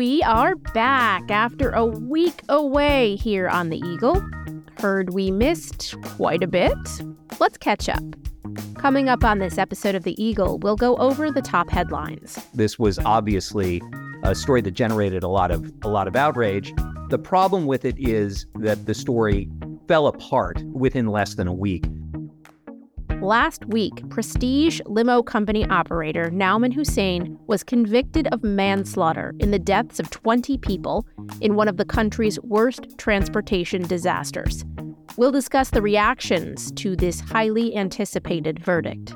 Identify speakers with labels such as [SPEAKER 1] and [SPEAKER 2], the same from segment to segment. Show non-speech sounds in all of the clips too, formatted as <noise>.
[SPEAKER 1] We are back after a week away here on the Eagle. Heard we missed quite a bit. Let's catch up. Coming up on this episode of The Eagle, we'll go over the top headlines.
[SPEAKER 2] This was obviously a story that generated a lot of a lot of outrage. The problem with it is that the story fell apart within less than a week.
[SPEAKER 1] Last week, Prestige limo company operator Nauman Hussain was convicted of manslaughter in the deaths of 20 people in one of the country's worst transportation disasters. We'll discuss the reactions to this highly anticipated verdict.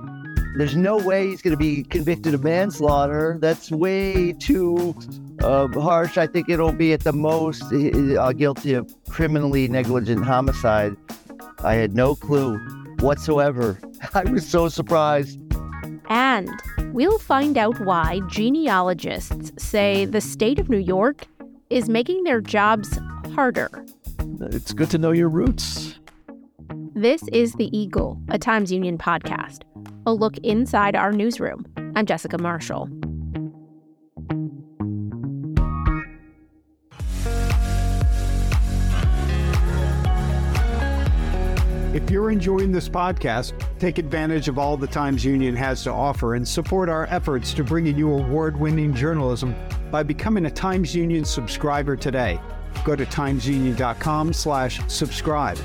[SPEAKER 3] There's no way he's going to be convicted of manslaughter. That's way too uh, harsh. I think it'll be at the most uh, guilty of criminally negligent homicide. I had no clue whatsoever. <laughs> I was so surprised.
[SPEAKER 1] And we'll find out why genealogists say the state of New York is making their jobs harder.
[SPEAKER 4] It's good to know your roots.
[SPEAKER 1] This is The Eagle, a Times Union podcast, a look inside our newsroom. I'm Jessica Marshall.
[SPEAKER 5] If you're enjoying this podcast, take advantage of all the Times Union has to offer and support our efforts to bringing you award-winning journalism by becoming a Times Union subscriber today. Go to timesunion.com/subscribe.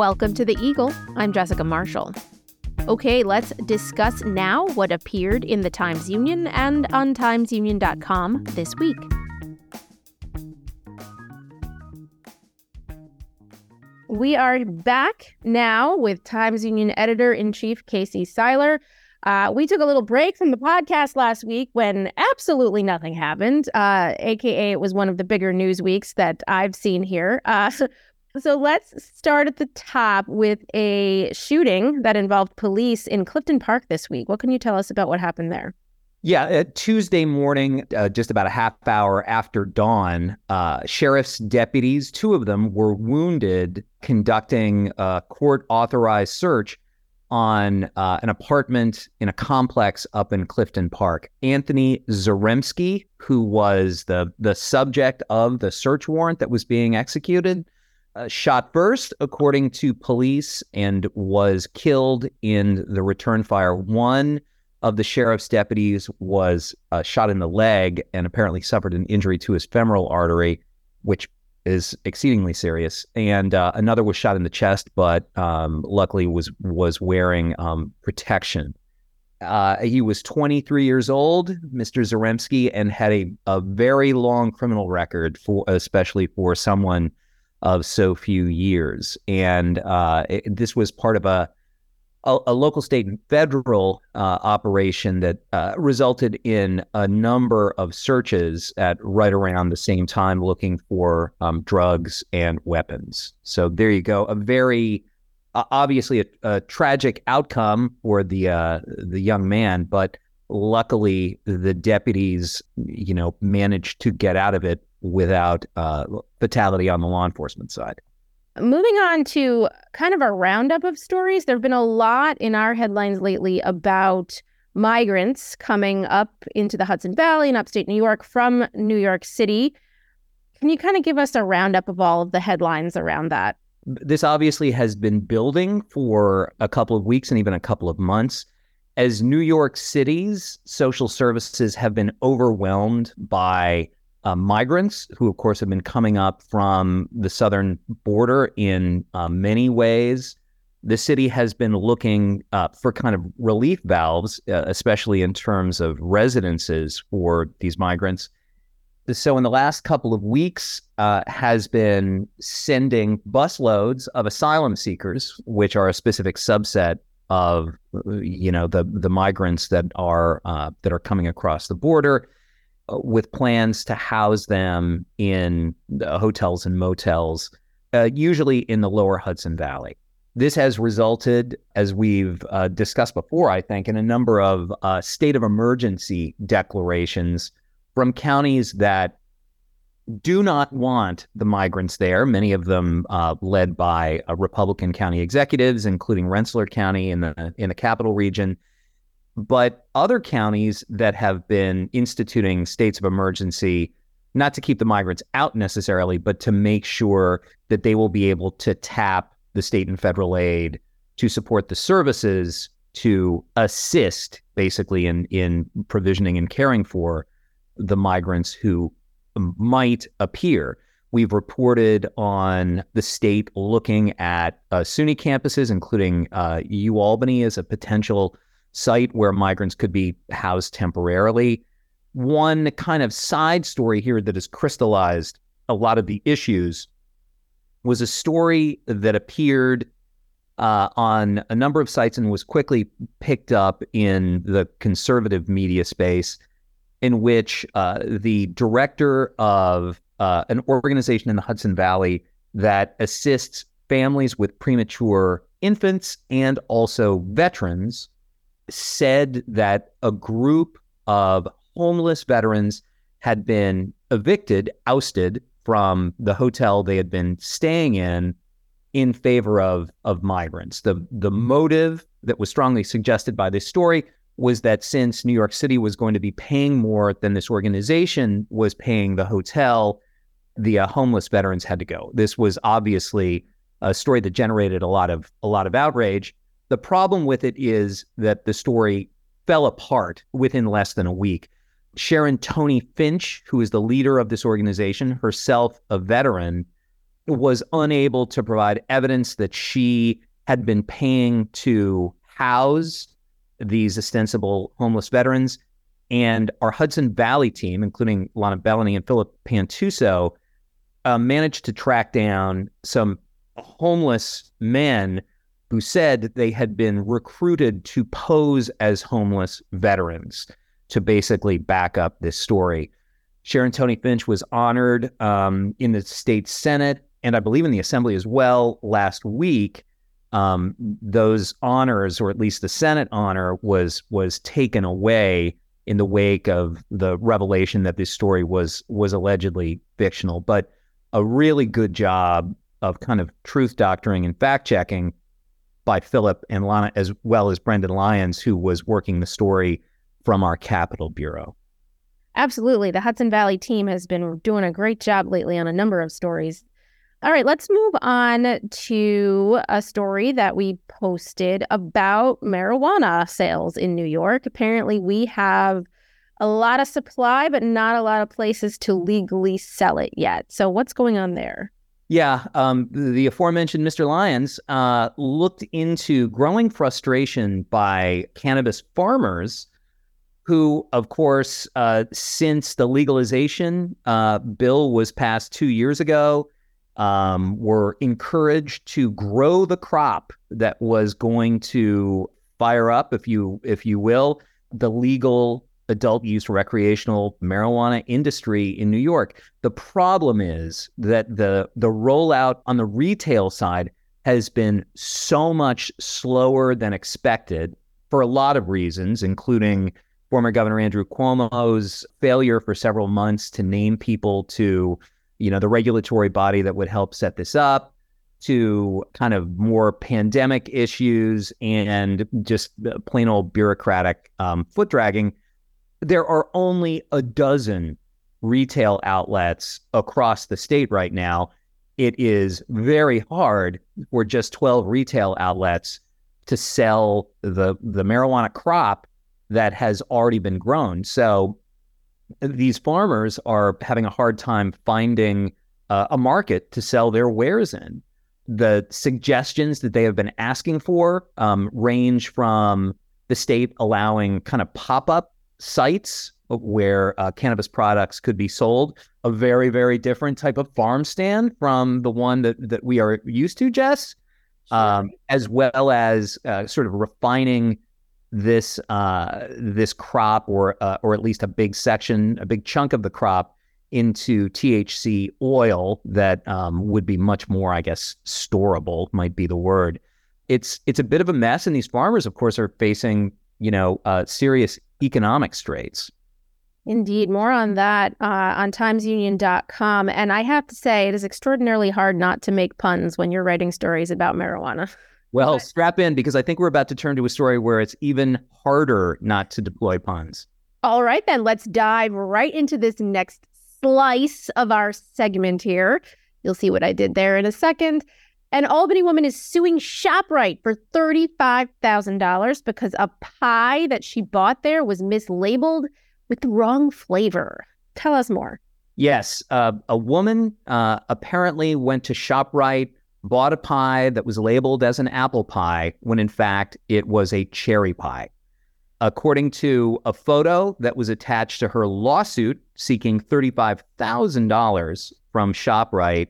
[SPEAKER 1] Welcome to the Eagle. I'm Jessica Marshall. Okay, let's discuss now what appeared in the Times Union and on timesunion.com this week. We are back now with Times Union editor in chief Casey Seiler. Uh, we took a little break from the podcast last week when absolutely nothing happened, uh, aka it was one of the bigger news weeks that I've seen here. Uh, <laughs> so let's start at the top with a shooting that involved police in Clifton Park this week. What can you tell us about what happened there?
[SPEAKER 2] Yeah, uh, Tuesday morning, uh, just about a half hour after dawn, uh, sheriff's deputies, two of them, were wounded conducting a court authorized search on uh, an apartment in a complex up in Clifton Park. Anthony Zaremski, who was the the subject of the search warrant that was being executed, uh, shot first, according to police, and was killed in the return fire. One of the sheriff's deputies was uh, shot in the leg and apparently suffered an injury to his femoral artery, which is exceedingly serious. And uh, another was shot in the chest, but um, luckily was was wearing um, protection. Uh, he was 23 years old, Mr. Zaremski, and had a, a very long criminal record for, especially for someone of so few years. And uh, it, this was part of a, a, a local, state, and federal uh, operation that uh, resulted in a number of searches at right around the same time looking for um, drugs and weapons. So there you go. A very obviously a, a, tragic outcome for the uh, the young man, but luckily the deputies, you know, managed to get out of it without uh, fatality on the law enforcement side.
[SPEAKER 1] Moving on to kind of a roundup of stories, there have been a lot in our headlines lately about migrants coming up into the Hudson Valley in upstate New York from New York City. Can you kind of give us a roundup of all of the headlines around that?
[SPEAKER 2] This obviously has been building for a couple of weeks and even a couple of months. As New York City's social services have been overwhelmed by uh, migrants who, of course, have been coming up from the southern border in uh, many ways. The city has been looking uh, for kind of relief valves, uh, especially in terms of residences for these migrants. So, in the last couple of weeks, uh, has been sending busloads of asylum seekers, which are a specific subset of, you know, the the migrants that are uh, that are coming across the border with plans to house them in hotels and motels, uh, usually in the lower Hudson Valley. This has resulted, as we've uh, discussed before, I think, in a number of uh, state of emergency declarations from counties that do not want the migrants there, many of them uh, led by uh, Republican county executives, including Rensselaer County in the in the capital region, but other counties that have been instituting states of emergency, not to keep the migrants out necessarily, but to make sure that they will be able to tap the state and federal aid to support the services to assist basically in in provisioning and caring for the migrants who might appear. We've reported on the state looking at uh, SUNY campuses, including uh, U Albany, as a potential site where migrants could be housed temporarily. One kind of side story here that has crystallized a lot of the issues was a story that appeared uh, on a number of sites and was quickly picked up in the conservative media space, in which uh, the director of uh, an organization in the Hudson Valley that assists families with premature infants and also veterans said that a group of homeless veterans had been evicted, ousted from the hotel they had been staying in in favor of of migrants. The the motive that was strongly suggested by this story was that since New York City was going to be paying more than this organization was paying the hotel, the uh, homeless veterans had to go. This was obviously a story that generated a lot of a lot of outrage. The problem with it is that the story fell apart within less than a week. Sharon Toney Finch, who is the leader of this organization, herself a veteran, was unable to provide evidence that she had been paying to house these ostensible homeless veterans. And our Hudson Valley team, including Lana Bellamy and Philip Pantuso, uh, managed to track down some homeless men who said they had been recruited to pose as homeless veterans to basically back up this story. Sharon Toney Finch was honored um, in the state Senate and I believe in the assembly as well last week. Um, those honors, or at least the Senate honor, was was taken away in the wake of the revelation that this story was was allegedly fictional. But a really good job of kind of truth doctoring and fact checking by Philip and Lana, as well as Brendan Lyons, who was working the story from our Capitol Bureau.
[SPEAKER 1] Absolutely. The Hudson Valley team has been doing a great job lately on a number of stories all right, let's move on to a story that we posted about marijuana sales in New York. Apparently, we have a lot of supply, but not a lot of places to legally sell it yet. So, what's going on there?
[SPEAKER 2] Yeah, um, the aforementioned Mr. Lyons uh, looked into growing frustration by cannabis farmers who, of course, uh, since the legalization uh, bill was passed two years ago, um, were encouraged to grow the crop that was going to fire up, if you if you will, the legal adult use recreational marijuana industry in New York. The problem is that the the rollout on the retail side has been so much slower than expected for a lot of reasons, including former Governor Andrew Cuomo's failure for several months to name people to you know, the regulatory body that would help set this up to kind of more pandemic issues and just plain old bureaucratic um, foot dragging. There are only a dozen retail outlets across the state right now. It is very hard for just 12 retail outlets to sell the the marijuana crop that has already been grown. So these farmers are having a hard time finding uh, a market to sell their wares in. The suggestions that they have been asking for um, range from the state allowing kind of pop up sites where uh, cannabis products could be sold, a very, very different type of farm stand from the one that, that we are used to, Jess, um, as well as uh, sort of refining this uh, this crop or uh, or at least a big section, a big chunk of the crop into THC oil that um, would be much more, I guess, storable might be the word. It's it's a bit of a mess, and these farmers, of course, are facing you know uh, serious economic straits.
[SPEAKER 1] Indeed, more on that uh, on timesunion.com. And I have to say, it is extraordinarily hard not to make puns when you're writing stories about marijuana. <laughs>
[SPEAKER 2] Well,
[SPEAKER 1] But-
[SPEAKER 2] strap in because I think we're about to turn to a story where it's even harder not to deploy puns.
[SPEAKER 1] All right, then let's dive right into this next slice of our segment here. You'll see what I did there in a second. An Albany woman is suing ShopRite for $35,000 because a pie that she bought there was mislabeled with the wrong flavor. Tell us more.
[SPEAKER 2] Yes, uh, a woman uh, apparently went to ShopRite, bought a pie that was labeled as an apple pie when in fact it was a cherry pie. According to a photo that was attached to her lawsuit seeking $35,000 from ShopRite,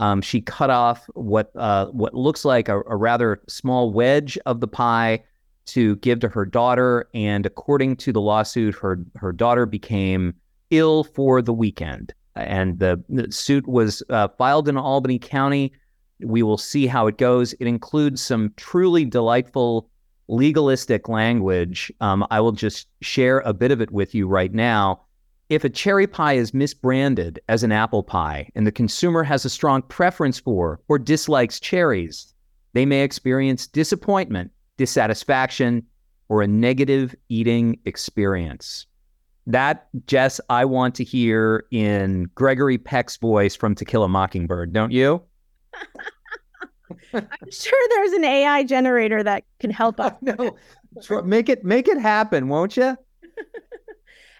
[SPEAKER 2] um, she cut off what uh, what looks like a, a rather small wedge of the pie to give to her daughter. And according to the lawsuit, her her daughter became ill for the weekend. And the, the suit was uh, filed in Albany County. We will see how it goes. It includes some truly delightful legalistic language. Um, I will just share a bit of it with you right now. If a cherry pie is misbranded as an apple pie and the consumer has a strong preference for or dislikes cherries, they may experience disappointment, dissatisfaction, or a negative eating experience. That, Jess, I want to hear in Gregory Peck's voice from To Kill a Mockingbird, don't you? <laughs>
[SPEAKER 1] I'm sure there's an AI generator that can help <laughs> us.
[SPEAKER 2] no, make it make it happen, won't you? <laughs>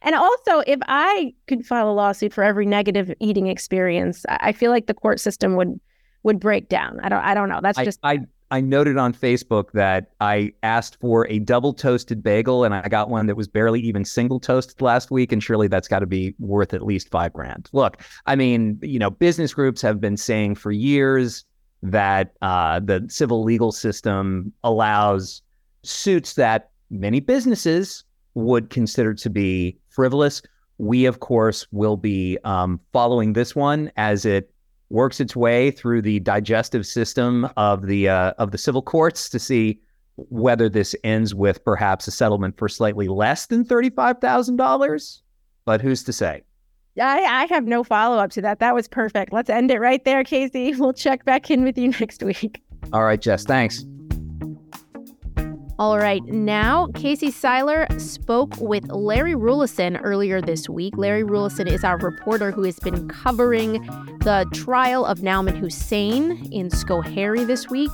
[SPEAKER 1] And also, if I could file a lawsuit for every negative eating experience, I feel like the court system would would break down. I don't I don't know. That's
[SPEAKER 2] I,
[SPEAKER 1] just
[SPEAKER 2] I I noted on Facebook that I asked for a double toasted bagel and I got one that was barely even single toasted last week, and surely that's got to be worth at least five grand. Look, I mean, you know, business groups have been saying for years that uh, the civil legal system allows suits that many businesses would consider to be frivolous. We, of course, will be um, following this one as it works its way through the digestive system of the uh, of the civil courts to see whether this ends with perhaps a settlement for slightly less than thirty five thousand dollars. But who's to say?
[SPEAKER 1] I, I have no follow up to that. That was perfect. Let's end it right there, Casey. <laughs> We'll check back in with you <laughs> next week.
[SPEAKER 2] All right, Jess. Thanks.
[SPEAKER 1] All right, now Casey Seiler spoke with Larry Rulison earlier this week. Larry Rulison is our reporter who has been covering the trial of Nauman Hussain in Schoharie this week.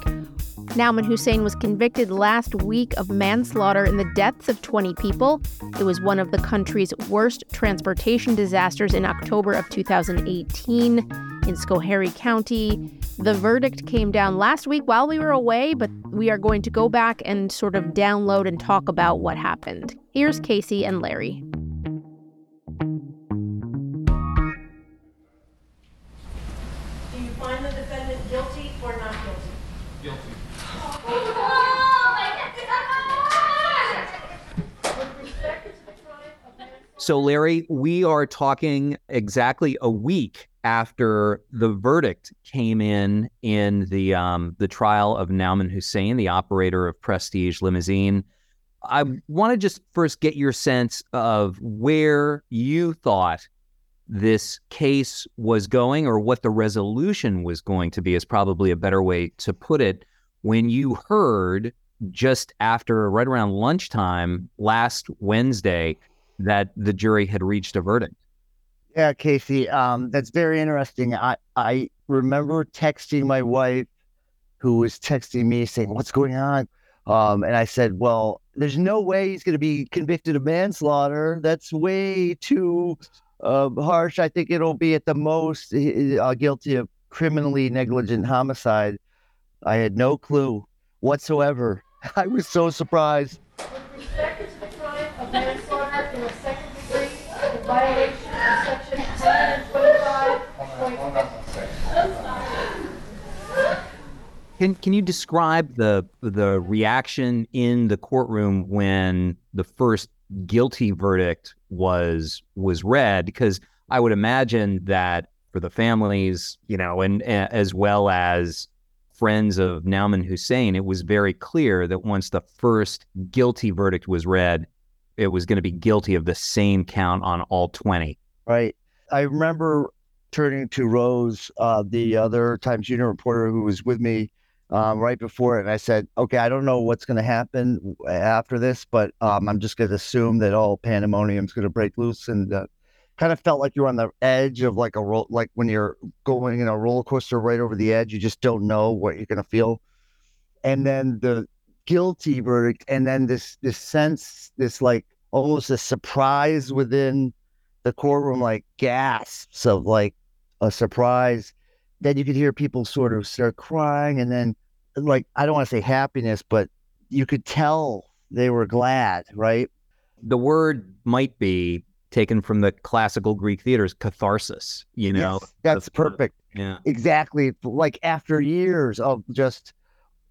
[SPEAKER 1] Nauman Hussain was convicted last week of manslaughter in the deaths of 20 people. It was one of the country's worst transportation disasters in October of 2018 in Schoharie County. The verdict came down last week while we were away, but we are going to go back and sort of download and talk about what happened. Here's Casey and Larry.
[SPEAKER 6] Do you find the defendant guilty or not guilty? With respect to the crime of manslaughter,
[SPEAKER 2] So, Larry, we are talking exactly a week after the verdict came in in the um, the trial of Nauman Hussain, the operator of Prestige Limousine. I want to just first get your sense of where you thought this case was going, or what the resolution was going to be, is probably a better way to put it. When you heard just after, right around lunchtime last Wednesday, that the jury had reached a verdict.
[SPEAKER 3] Yeah, Casey, um, that's very interesting. I, I remember texting my wife, who was texting me saying, What's going on? Um, and I said, Well, there's no way he's going to be convicted of manslaughter. That's way too uh, harsh. I think it'll be at the most uh, guilty of criminally negligent homicide. I had no clue whatsoever. <laughs> I was so surprised.
[SPEAKER 6] with respect to the crime of manslaughter in the second degree in violation of section 125.56.
[SPEAKER 2] Can can you describe the the reaction in the courtroom when the first guilty verdict was was read? Because I would imagine that for the families, you know, and uh, as well as friends of Nauman Hussain, it was very clear that once the first guilty verdict was read, it was going to be guilty of the same count on all 20.
[SPEAKER 3] right? I remember turning to Rose, uh, the other Times Union reporter who was with me um, right before it, and I said, "Okay, I don't know what's going to happen after this, but um, I'm just going to assume that all pandemonium's going to break loose." And uh, kind of felt like you're on the edge of like a roll, like when you're going in a roller coaster right over the edge. You just don't know what you're going to feel, and then the guilty verdict, and then this this sense, this like almost a surprise within the courtroom like gasps of like a surprise. Then you could hear people sort of start crying, and then like I don't want to say happiness, but you could tell they were glad, right?
[SPEAKER 2] The word might be taken from the classical Greek theaters, catharsis, you know?
[SPEAKER 3] Yes, that's
[SPEAKER 2] the-
[SPEAKER 3] perfect.
[SPEAKER 2] Yeah.
[SPEAKER 3] Exactly. Like after years of just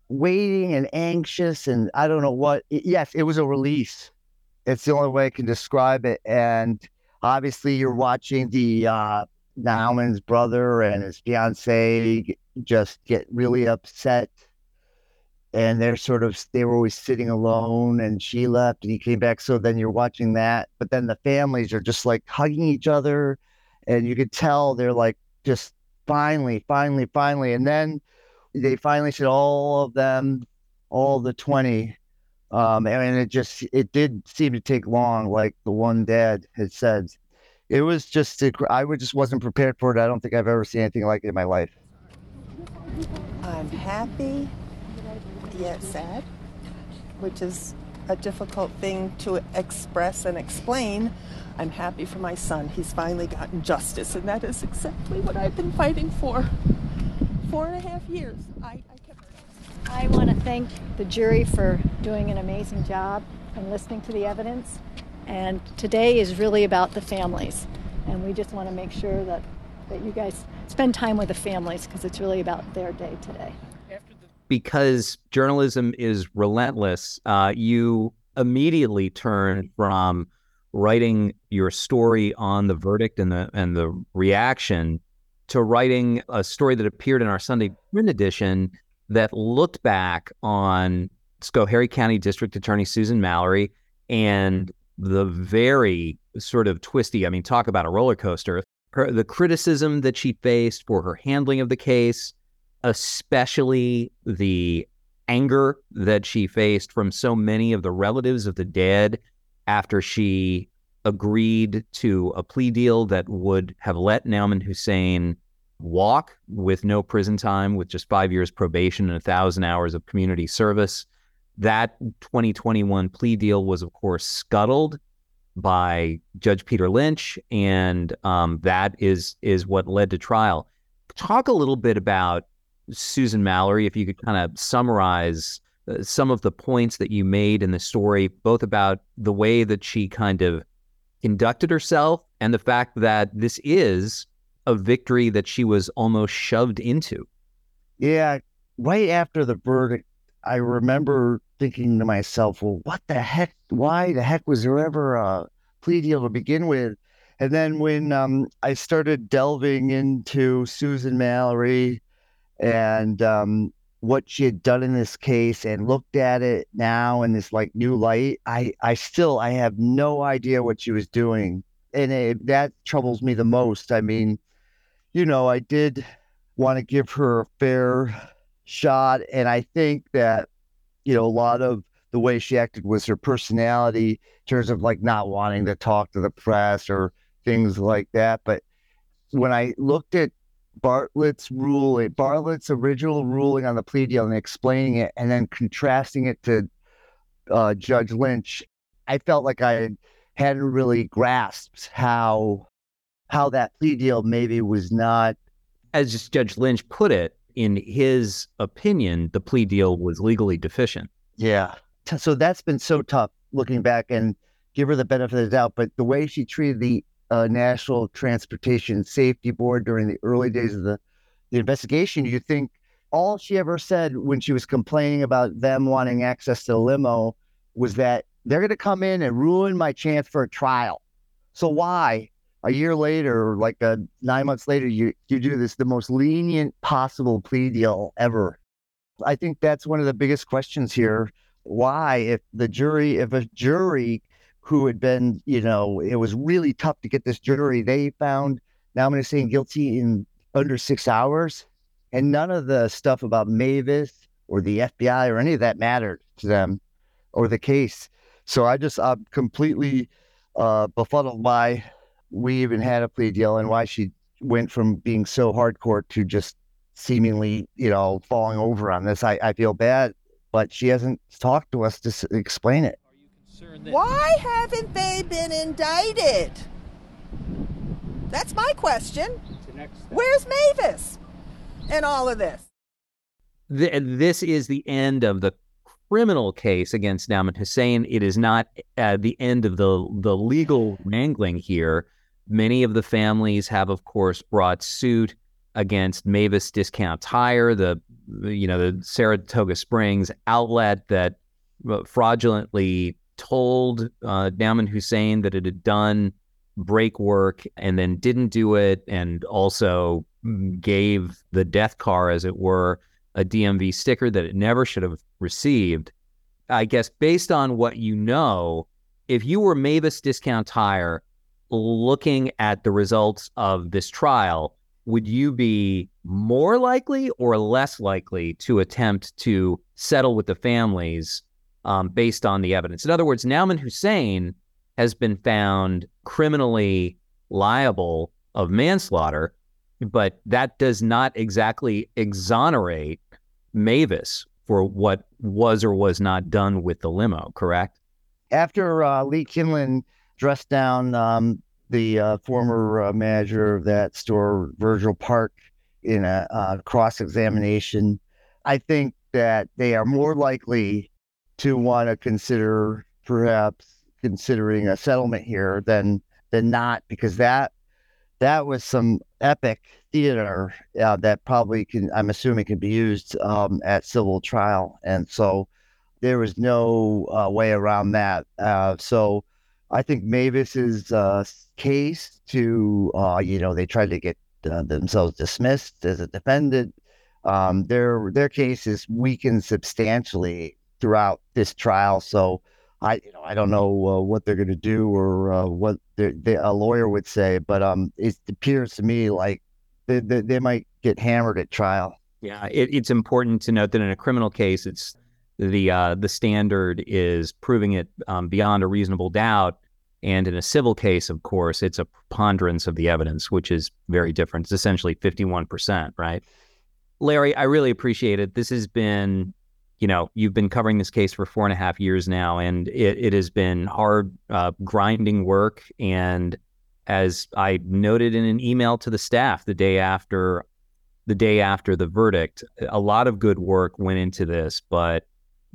[SPEAKER 3] waiting and anxious, and I don't know what. Yes, it was a release. It's the only way I can describe it. And obviously, you're watching the uh, Nauman's brother and his fiance just get really upset. And they're sort of, they were always sitting alone, and she left and he came back. So then you're watching that. But then the families are just like hugging each other. And you could tell they're like just finally, finally, finally. And then they finally said all of them, all the 20. Um, and it just, it did seem to take long, like the one dad had said. It was just, I would just wasn't prepared for it. I don't think I've ever seen anything like it in my life.
[SPEAKER 7] I'm happy, yet sad, which is a difficult thing to express and explain. I'm happy for my son. He's finally gotten justice, and that is exactly what I've been fighting for. Four and a half years. I, I kept.
[SPEAKER 8] I want to thank the jury for doing an amazing job and listening to the evidence. And today is really about the families. And we just want to make sure that, that you guys spend time with the families because it's really about their day today.
[SPEAKER 2] because journalism is relentless, uh, you immediately turn from writing your story on the verdict and the and the reaction to writing a story that appeared in our Sunday print edition that looked back on Schoharie County District Attorney Susan Mallery and the very sort of twisty, I mean, talk about a roller coaster. Her, the criticism that she faced for her handling of the case, especially the anger that she faced from so many of the relatives of the dead after she agreed to a plea deal that would have let Nauman Hussain walk with no prison time, with just five years probation and a thousand hours of community service. That 2021 plea deal was, of course, scuttled by Judge Peter Lynch, and um, that is is what led to trial. Talk a little bit about Susan Mallery, if you could kind of summarize uh, some of the points that you made in the story, both about the way that she kind of conducted herself and the fact that this is a victory that she was almost shoved into.
[SPEAKER 3] Yeah. Right after the verdict, I remember thinking to myself, well, what the heck? Why the heck was there ever a plea deal to begin with? And then when um, I started delving into Susan Mallery and um, what she had done in this case and looked at it now in this like new light, I, I still I have no idea what she was doing. And it, that troubles me the most. I mean, you know, I did want to give her a fair shot. And I think that, you know, a lot of the way she acted was her personality in terms of like not wanting to talk to the press or things like that. But when I looked at Bartlett's ruling, Bartlett's original ruling on the plea deal and explaining it and then contrasting it to uh, Judge Lynch, I felt like I hadn't really grasped how how that plea deal maybe was not
[SPEAKER 2] As Judge Lynch put it, in his opinion, the plea deal was legally deficient.
[SPEAKER 3] Yeah. So that's been so tough looking back and give her the benefit of the doubt. But the way she treated the uh, National Transportation Safety Board during the early days of the, the investigation, you think all she ever said when she was complaining about them wanting access to the limo was that they're going to come in and ruin my chance for a trial. So why? A year later, like uh, nine months later, you you do this the most lenient possible plea deal ever. I think that's one of the biggest questions here. Why, if the jury, if a jury who had been, you know, it was really tough to get this jury. They found Nauman Hussain guilty in under six hours, and none of the stuff about Mavis or the FBI or any of that mattered to them or the case. So I just I'm completely uh, befuddled why we even had a plea deal and why she went from being so hardcore to just seemingly, you know, falling over on this. I, I feel bad, but she hasn't talked to us to s- explain it.
[SPEAKER 7] Why haven't they been indicted? That's my question. Where's Mavis and all of this?
[SPEAKER 2] Th- this is the end of the criminal case against Nauman Hussain. It is not uh, the end of the the legal wrangling here. Many of the families have, of course, brought suit against Mavis Discount Tire, the you know the Saratoga Springs outlet that uh, fraudulently told uh, Nauman Hussain that it had done brake work and then didn't do it, and also gave the death car, as it were, a DMV sticker that it never should have received. I guess based on what you know, if you were Mavis Discount Tire looking at the results of this trial, would you be more likely or less likely to attempt to settle with the families um, based on the evidence? In other words, Nauman Hussain has been found criminally liable of manslaughter, but that does not exactly exonerate Mavis for what was or was not done with the limo, correct?
[SPEAKER 3] After uh, Lee Kindlon dressed down um, the uh, former uh, manager of that store, Virgil Park, in a uh, cross examination, I think that they are more likely to want to consider perhaps considering a settlement here than than not, because that that was some epic theater uh, that probably can, I'm assuming, can be used um, at civil trial, and so there was no uh, way around that. Uh, so I think Mavis's uh, case to, uh, you know, they tried to get uh, themselves dismissed as a defendant. Um, their their case is weakened substantially throughout this trial. So I, you know, I don't know uh, what they're going to do or uh, what the, the, a lawyer would say, but um, it appears to me like they, they, they might get hammered at trial.
[SPEAKER 2] Yeah, it, it's important to note that in a criminal case, it's the uh, the standard is proving it um, beyond a reasonable doubt, and in a civil case, of course, it's a preponderance of the evidence, which is very different. It's essentially fifty one percent, right? Larry, I really appreciate it. This has been you know, you've been covering this case for four and a half years now, and it, it has been hard, uh, grinding work. And as I noted in an email to the staff the day after, the day after the verdict, a lot of good work went into this, but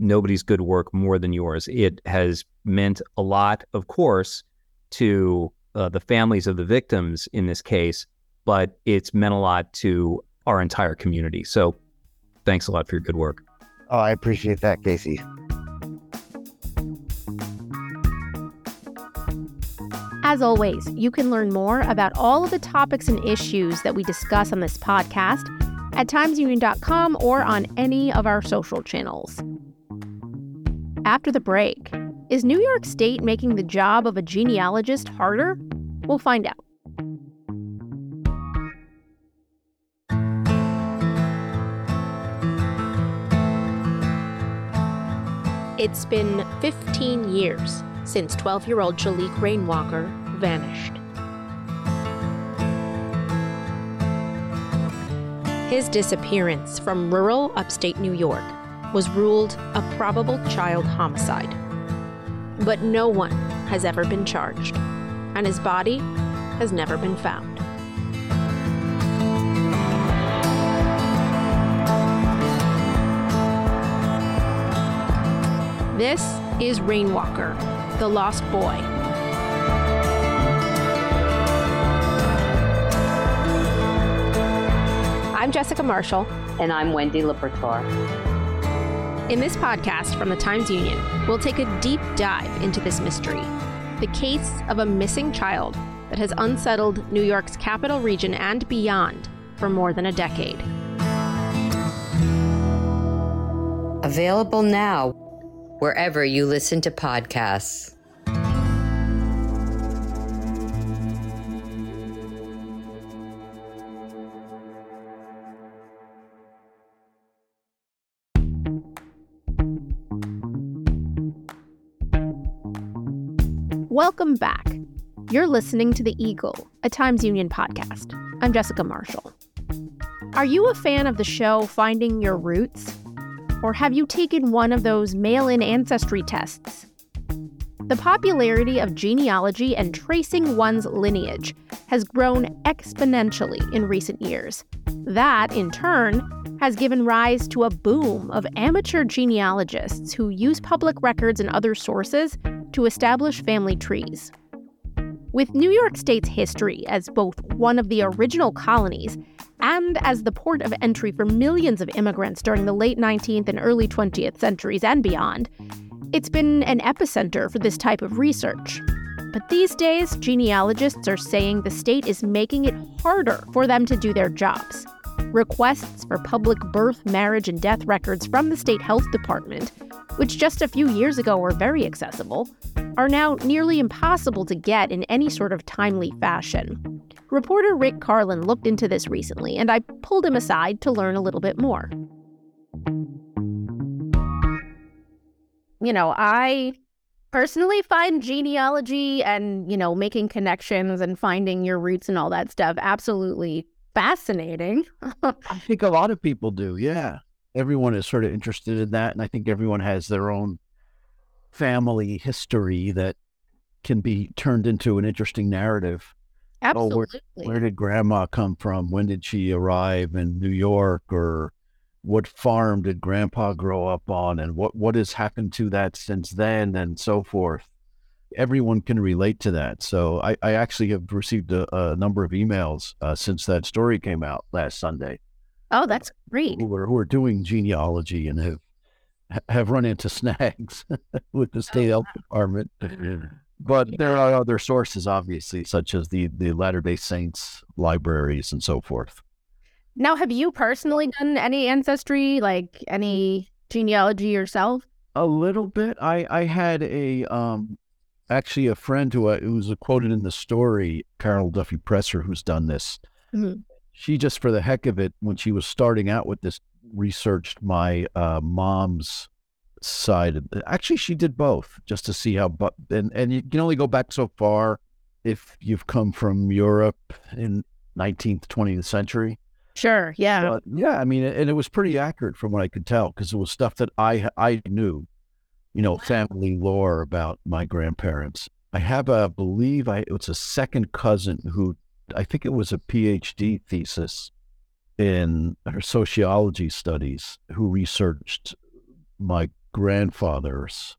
[SPEAKER 2] nobody's good work more than yours. It has meant a lot, of course, to uh, the families of the victims in this case, but it's meant a lot to our entire community. So, thanks a lot for your good work.
[SPEAKER 3] Oh, I appreciate that, Casey.
[SPEAKER 1] As always, you can learn more about all of the topics and issues that we discuss on this podcast at timesunion.com or on any of our social channels. After the break, is New York State making the job of a genealogist harder? We'll find out. It's been 15 years since 12 year old Shalik Rainwalker vanished. His disappearance from rural upstate New York was ruled a probable child homicide. But no one has ever been charged, and his body has never been found. This is Rainwalker, the Lost Boy. I'm Jessica Marshall.
[SPEAKER 9] And I'm Wendy Liberatore.
[SPEAKER 1] In this podcast from the Times Union, we'll take a deep dive into this mystery the case of a missing child that has unsettled New York's capital region and beyond for more than a decade.
[SPEAKER 9] Available now wherever you listen to podcasts.
[SPEAKER 1] Welcome back. You're listening to The Eagle, a Times Union podcast. I'm Jessica Marshall. Are you a fan of the show Finding Your Roots? Or have you taken one of those mail in ancestry tests? The popularity of genealogy and tracing one's lineage has grown exponentially in recent years. That, in turn, has given rise to a boom of amateur genealogists who use public records and other sources to establish family trees. With New York State's history as both one of the original colonies and as the port of entry for millions of immigrants during the late 19th and early 20th centuries and beyond, it's been an epicenter for this type of research. But these days, genealogists are saying the state is making it harder for them to do their jobs. Requests for public birth, marriage, and death records from the state health department, which just a few years ago were very accessible, are now nearly impossible to get in any sort of timely fashion. Reporter Rick Karlin looked into this recently, and I pulled him aside to learn a little bit more. You know, I personally find genealogy and, you know, making connections and finding your roots and all that stuff absolutely fascinating.
[SPEAKER 4] I think a lot of people do. Yeah. Everyone is sort of interested in that. And I think everyone has their own family history that can be turned into an interesting narrative.
[SPEAKER 1] Absolutely.
[SPEAKER 4] Oh, where, where did grandma come from? When did she arrive in New York? Or what farm did grandpa grow up on? And what, what has happened to that since then? And so forth everyone can relate to that. So I, I actually have received a, a number of emails uh, since that story came out last Sunday.
[SPEAKER 1] Oh, that's great.
[SPEAKER 4] Who are, who are doing genealogy and have have run into snags <laughs> with the state health department. <laughs> But there are other sources, obviously, such as the the Latter Day Saints libraries and so forth.
[SPEAKER 1] Now, have you personally done any ancestry, like any genealogy yourself?
[SPEAKER 4] A little bit. I I had a um actually a friend who, uh, who was quoted in the story, Carol Duffy Presser, who's done this. Mm-hmm. She just for the heck of it, when she was starting out with this, researched my uh, mom's side. Actually, she did both just to see how. But and and you can only go back so far if you've come from Europe in 19th, 20th century.
[SPEAKER 1] Sure. Yeah.
[SPEAKER 4] But yeah. I mean, and it was pretty accurate from what I could tell because it was stuff that I I knew you know, family lore about my grandparents. I have a believe I it was a second cousin who I think it was a PhD thesis in her sociology studies who researched my grandfather's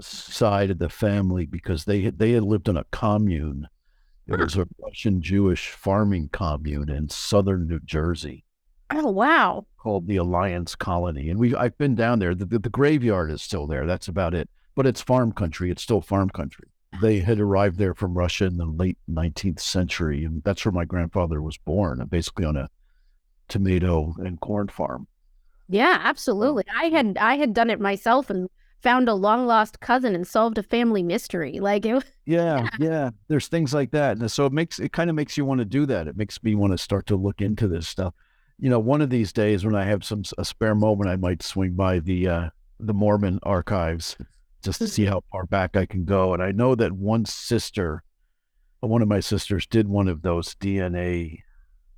[SPEAKER 4] side of the family because they had, they had lived in a commune. It was a Russian Jewish farming commune in southern New Jersey.
[SPEAKER 1] Oh wow!
[SPEAKER 4] Called the Alliance Colony, and we I've been down there. The, the, the graveyard is still there. That's about it. But it's farm country. It's still farm country. They had arrived there from Russia in the late 19th century, and that's where my grandfather was born, uh, basically on a tomato and corn farm.
[SPEAKER 1] Yeah, absolutely. Um, I had I had done it myself and found a long lost cousin and solved a family mystery. <laughs> Like it.
[SPEAKER 4] Yeah, yeah, <laughs> yeah. There's things like that, and so it makes it kind of makes you want to do that. It makes me want to start to look into this stuff you know, one of these days when I have some a spare moment, I might swing by the uh, the Mormon archives just to see how far back I can go. And I know that one sister, one of my sisters, did one of those DNA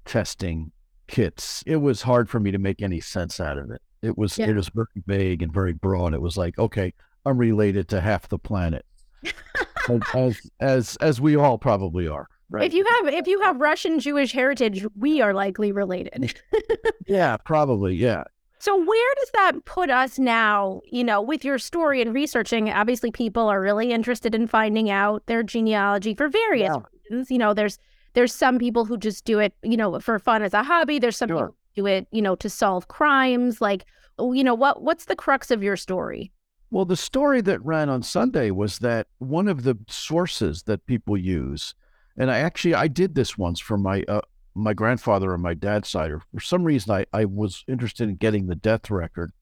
[SPEAKER 4] testing kits. It was hard for me to make any sense out of it. It was yeah. it was very vague and very broad. It was like, okay, I'm related to half the planet, <laughs> as as as we all probably are.
[SPEAKER 1] Right. If you have if you have Russian Jewish heritage, we are likely related. <laughs>
[SPEAKER 4] yeah, probably. Yeah.
[SPEAKER 1] So where does that put us now, you know, with your story and researching? Obviously people are really interested in finding out their genealogy for various yeah. reasons. You know, there's there's some people who just do it, you know, for fun as a hobby. There's some sure. people who do it, you know, to solve crimes. Like, oh, you know, what what's the crux of your story?
[SPEAKER 4] Well, the story that ran on Sunday was that one of the sources that people use and I actually I did this once for my uh, my grandfather on my dad's side. Or for some reason, I I was interested in getting the death record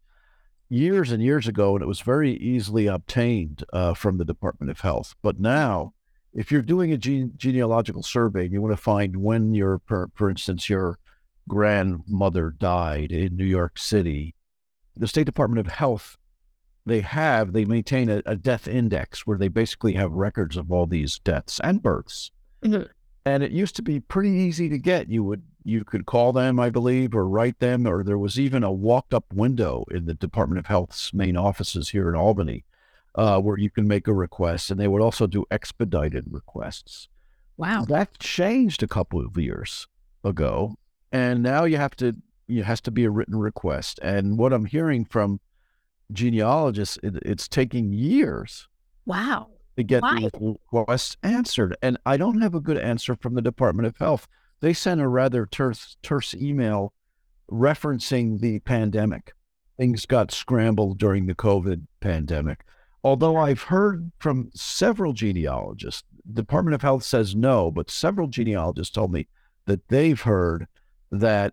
[SPEAKER 4] years and years ago, and it was very easily obtained uh, from the Department of Health. But now, if you're doing a gene- genealogical survey and you want to find when your, for, for instance, your grandmother died in New York City, the State Department of Health they have they maintain a, a death index where they basically have records of all these deaths and births. And it used to be pretty easy to get. You would you could call them, I believe, or write them, or there was even a walked up window in the Department of Health's main offices here in Albany, uh, where you can make a request, and they would also do expedited requests.
[SPEAKER 1] Wow.
[SPEAKER 4] That changed a couple of years ago, and now you have to it has to be a written request. And what I'm hearing from genealogists, it, it's taking years
[SPEAKER 1] Wow.
[SPEAKER 4] To get
[SPEAKER 1] Why?
[SPEAKER 4] the requests answered. And I don't have a good answer from the Department of Health. They sent a rather terse, terse email referencing the pandemic. Things got scrambled during the COVID pandemic. Although I've heard from several genealogists, Department of Health says no, but several genealogists told me that they've heard that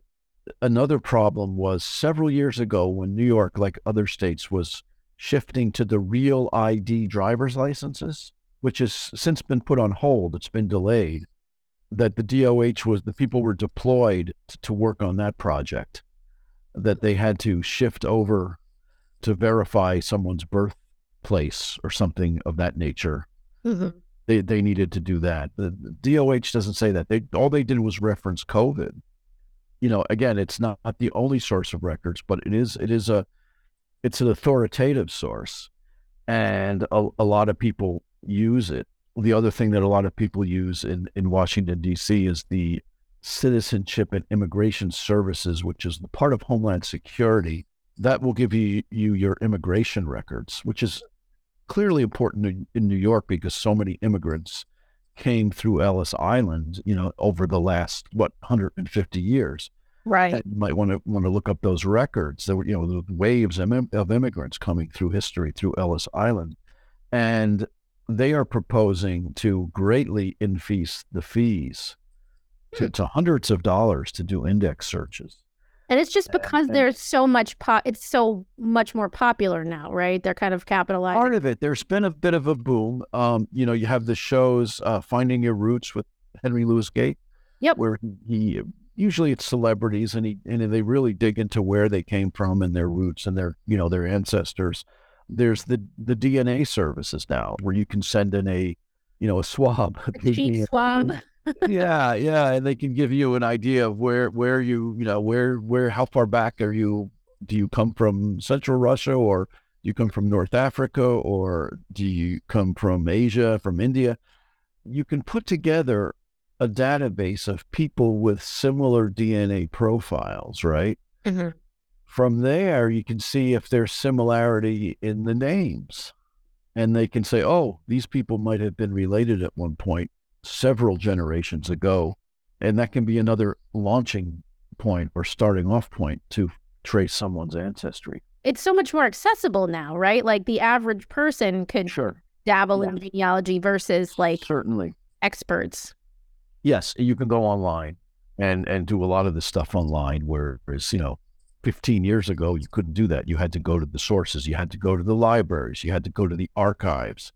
[SPEAKER 4] another problem was several years ago when New York, like other states, was shifting to the real ID driver's licenses, which has since been put on hold. It's been delayed. That the DOH was the people were deployed to, to work on that project, that they had to shift over to verify someone's birthplace or something of that nature.
[SPEAKER 1] Mhm.
[SPEAKER 4] They they needed to do that. The, the DOH doesn't say that. They all they did was reference COVID. You know, again, it's not, not the only source of records, but it is it is a it's an authoritative source, and a, a lot of people use it. The other thing that a lot of people use in in Washington D.C. is the Citizenship and Immigration Services, which is the part of Homeland Security that will give you you your immigration records, which is clearly important in, in New York because so many immigrants came through Ellis Island, you know, over the last what 150 years.
[SPEAKER 1] Right.
[SPEAKER 4] You might want to want to look up those records. There were, you know, the waves of, immigrants coming through history through Ellis Island, and they are proposing to greatly increase the fees to, to hundreds of dollars to do index searches.
[SPEAKER 1] And it's just because
[SPEAKER 4] and-
[SPEAKER 1] there's so much po- it's so much more popular now, right? They're kind of capitalizing.
[SPEAKER 4] Part of it, there's been a bit of a boom. Um, you know, you have the shows uh, Finding Your Roots with Henry Louis Gates.
[SPEAKER 1] Yep.
[SPEAKER 4] Where he usually it's celebrities and he and they really dig into where they came from and their roots and their you know their ancestors. There's the the DNA services now where you can send in a you know a swab. <laughs>
[SPEAKER 1] Cheek swab.
[SPEAKER 4] yeah, yeah, and they can give you an idea of where where you you know where where how far back are you? Do you come from Central Russia or do you come from North Africa or do you come from Asia, from India? You can put together a database of people with similar DNA profiles, right?
[SPEAKER 1] Mhm.
[SPEAKER 4] From there, you can see if there's similarity in the names. And they can say, oh, these people might have been related at one point several generations ago. And that can be another launching point or starting off point to trace someone's ancestry.
[SPEAKER 1] It's so much more accessible now, right? Like the average person could
[SPEAKER 4] Sure.
[SPEAKER 1] dabble in genealogy versus like
[SPEAKER 4] Certainly.
[SPEAKER 1] experts.
[SPEAKER 4] Yes, you can go online and and do a lot of this stuff online. Whereas you know, fifteen years ago, you couldn't do that. You had to go to the sources. You had to go to the libraries. You had to go to the archives.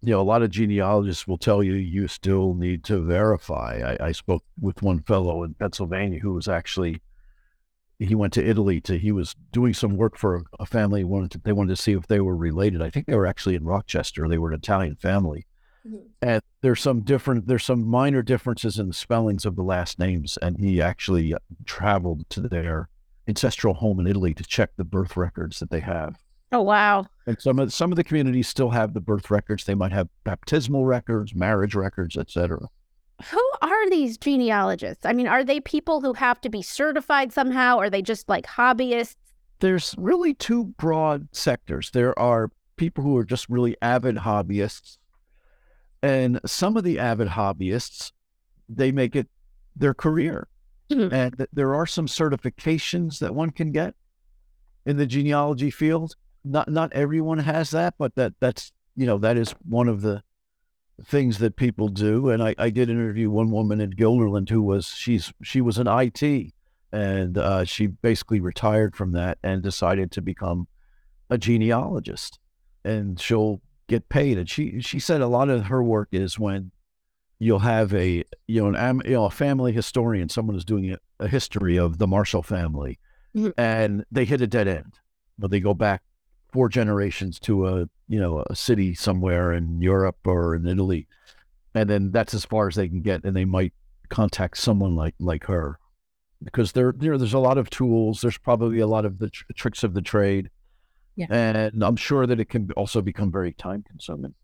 [SPEAKER 4] You know, a lot of genealogists will tell you you still need to verify. I, I spoke with one fellow in Pennsylvania who was actually he went to Italy to he was doing some work for a, a family wanted to, they wanted to see if they were related. I think they were actually in Rochester. They were an Italian family Mm-hmm. and there's some different there's some minor differences in the spellings of the last names and he actually uh, traveled to their ancestral home in italy to check the birth records that they have
[SPEAKER 1] Oh wow.
[SPEAKER 4] and some of some of the communities still have the birth records they might have baptismal records marriage records etc
[SPEAKER 1] Who are these genealogists? I mean, are they people who have to be certified somehow? Are they just like hobbyists?
[SPEAKER 4] there's really two broad sectors there are people who are just really avid hobbyists and some of the avid hobbyists they make it their career.
[SPEAKER 1] Mhm.
[SPEAKER 4] and th- there are some certifications that one can get in the genealogy field. Not not everyone has that but that that's you know that is one of the things that people do. And i, I did interview one woman in Guilderland who was she's she was an it and uh, she basically retired from that and decided to become a genealogist. And she'll get paid. And she she said a lot of her work is when you'll have a you know an you know a family historian someone who's doing a, a history of the Marshall family
[SPEAKER 1] Mhm.
[SPEAKER 4] and they hit a dead end. But they go back four generations to a you know a city somewhere in Europe or in Italy, and then that's as far as they can get, and they might contact someone like like her. Because there there there's a lot of tools. There's probably a lot of the tr- tricks of the trade,
[SPEAKER 1] Yeah.
[SPEAKER 4] and I'm sure that it can also become very time consuming.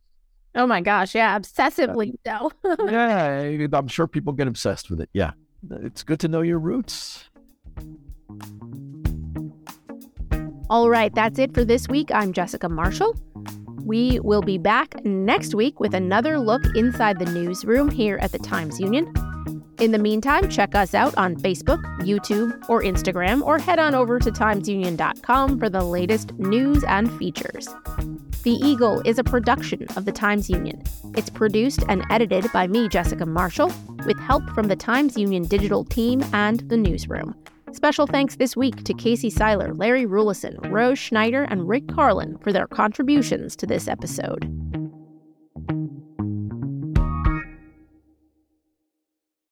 [SPEAKER 1] Oh my gosh, yeah, obsessively so. <laughs>
[SPEAKER 4] yeah, I'm sure people get obsessed with it. Yeah, it's good to know your roots.
[SPEAKER 1] All right, that's it for this week. I'm Jessica Marshall. We will be back next week with another look inside the newsroom here at the Times Union. In the meantime, check us out on Facebook, YouTube, or Instagram, or head on over to timesunion.com for the latest news and features. The Eagle is a production of the Times Union. It's produced and edited by me, Jessica Marshall, with help from the Times Union digital team and the newsroom. Special thanks this week to Casey Seiler, Larry Rulison, Rose Schneider, and Rick Karlin for their contributions to this episode.